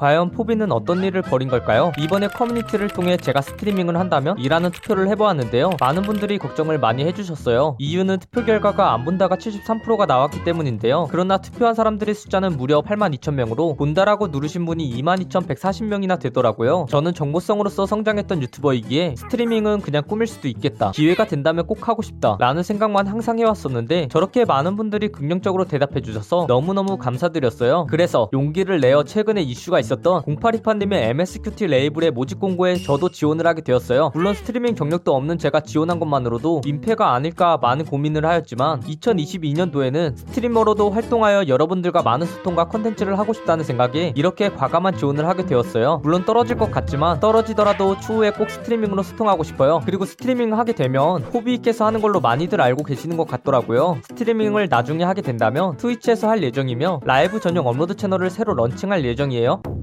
과연 포비는 어떤 일을 벌인 걸까요? 이번에 커뮤니티를 통해 제가 스트리밍을 한다면? 이라는 투표를 해보았는데요. 많은 분들이 걱정을 많이 해주셨어요. 이유는 투표 결과가 안 본다가 73%가 나왔기 때문인데요. 그러나 투표한 사람들의 숫자는 무려 82,000명으로 본다라고 누르신 분이 22,140명이나 되더라고요. 저는 정보성으로서 성장했던 유튜버이기에 스트리밍은 그냥 꿈일 수도 있겠다. 기회가 된다면 꼭 하고 싶다. 라는 생각만 항상 해왔었는데 저렇게 많은 분들이 긍정적으로 대답해주셔서 너무너무 감사드렸어요. 그래서 용기를 내어 최근에 이슈가 있었 던 0828님의 MSQT 레이블의 모집 공고에 저도 지원을 하게 되었어요. 물론 스트리밍 경력도 없는 제가 지원한 것만으로도 민폐가 아닐까 많은 고민을 하였지만 2022년도에는 스트리머로도 활동하여 여러분들과 많은 소통과 컨텐츠를 하고 싶다는 생각에 이렇게 과감한 지원을 하게 되었어요. 물론 떨어질 것 같지만 떨어지더라도 추후에 꼭 스트리밍으로 소통하고 싶어요. 그리고 스트리밍 하게 되면 호비께서 하는 걸로 많이들 알고 계시는 것 같더라고요. 스트리밍을 나중에 하게 된다면 트위치에서 할 예정이며 라이브 전용 업로드 채널을 새로 런칭할 예정이에요.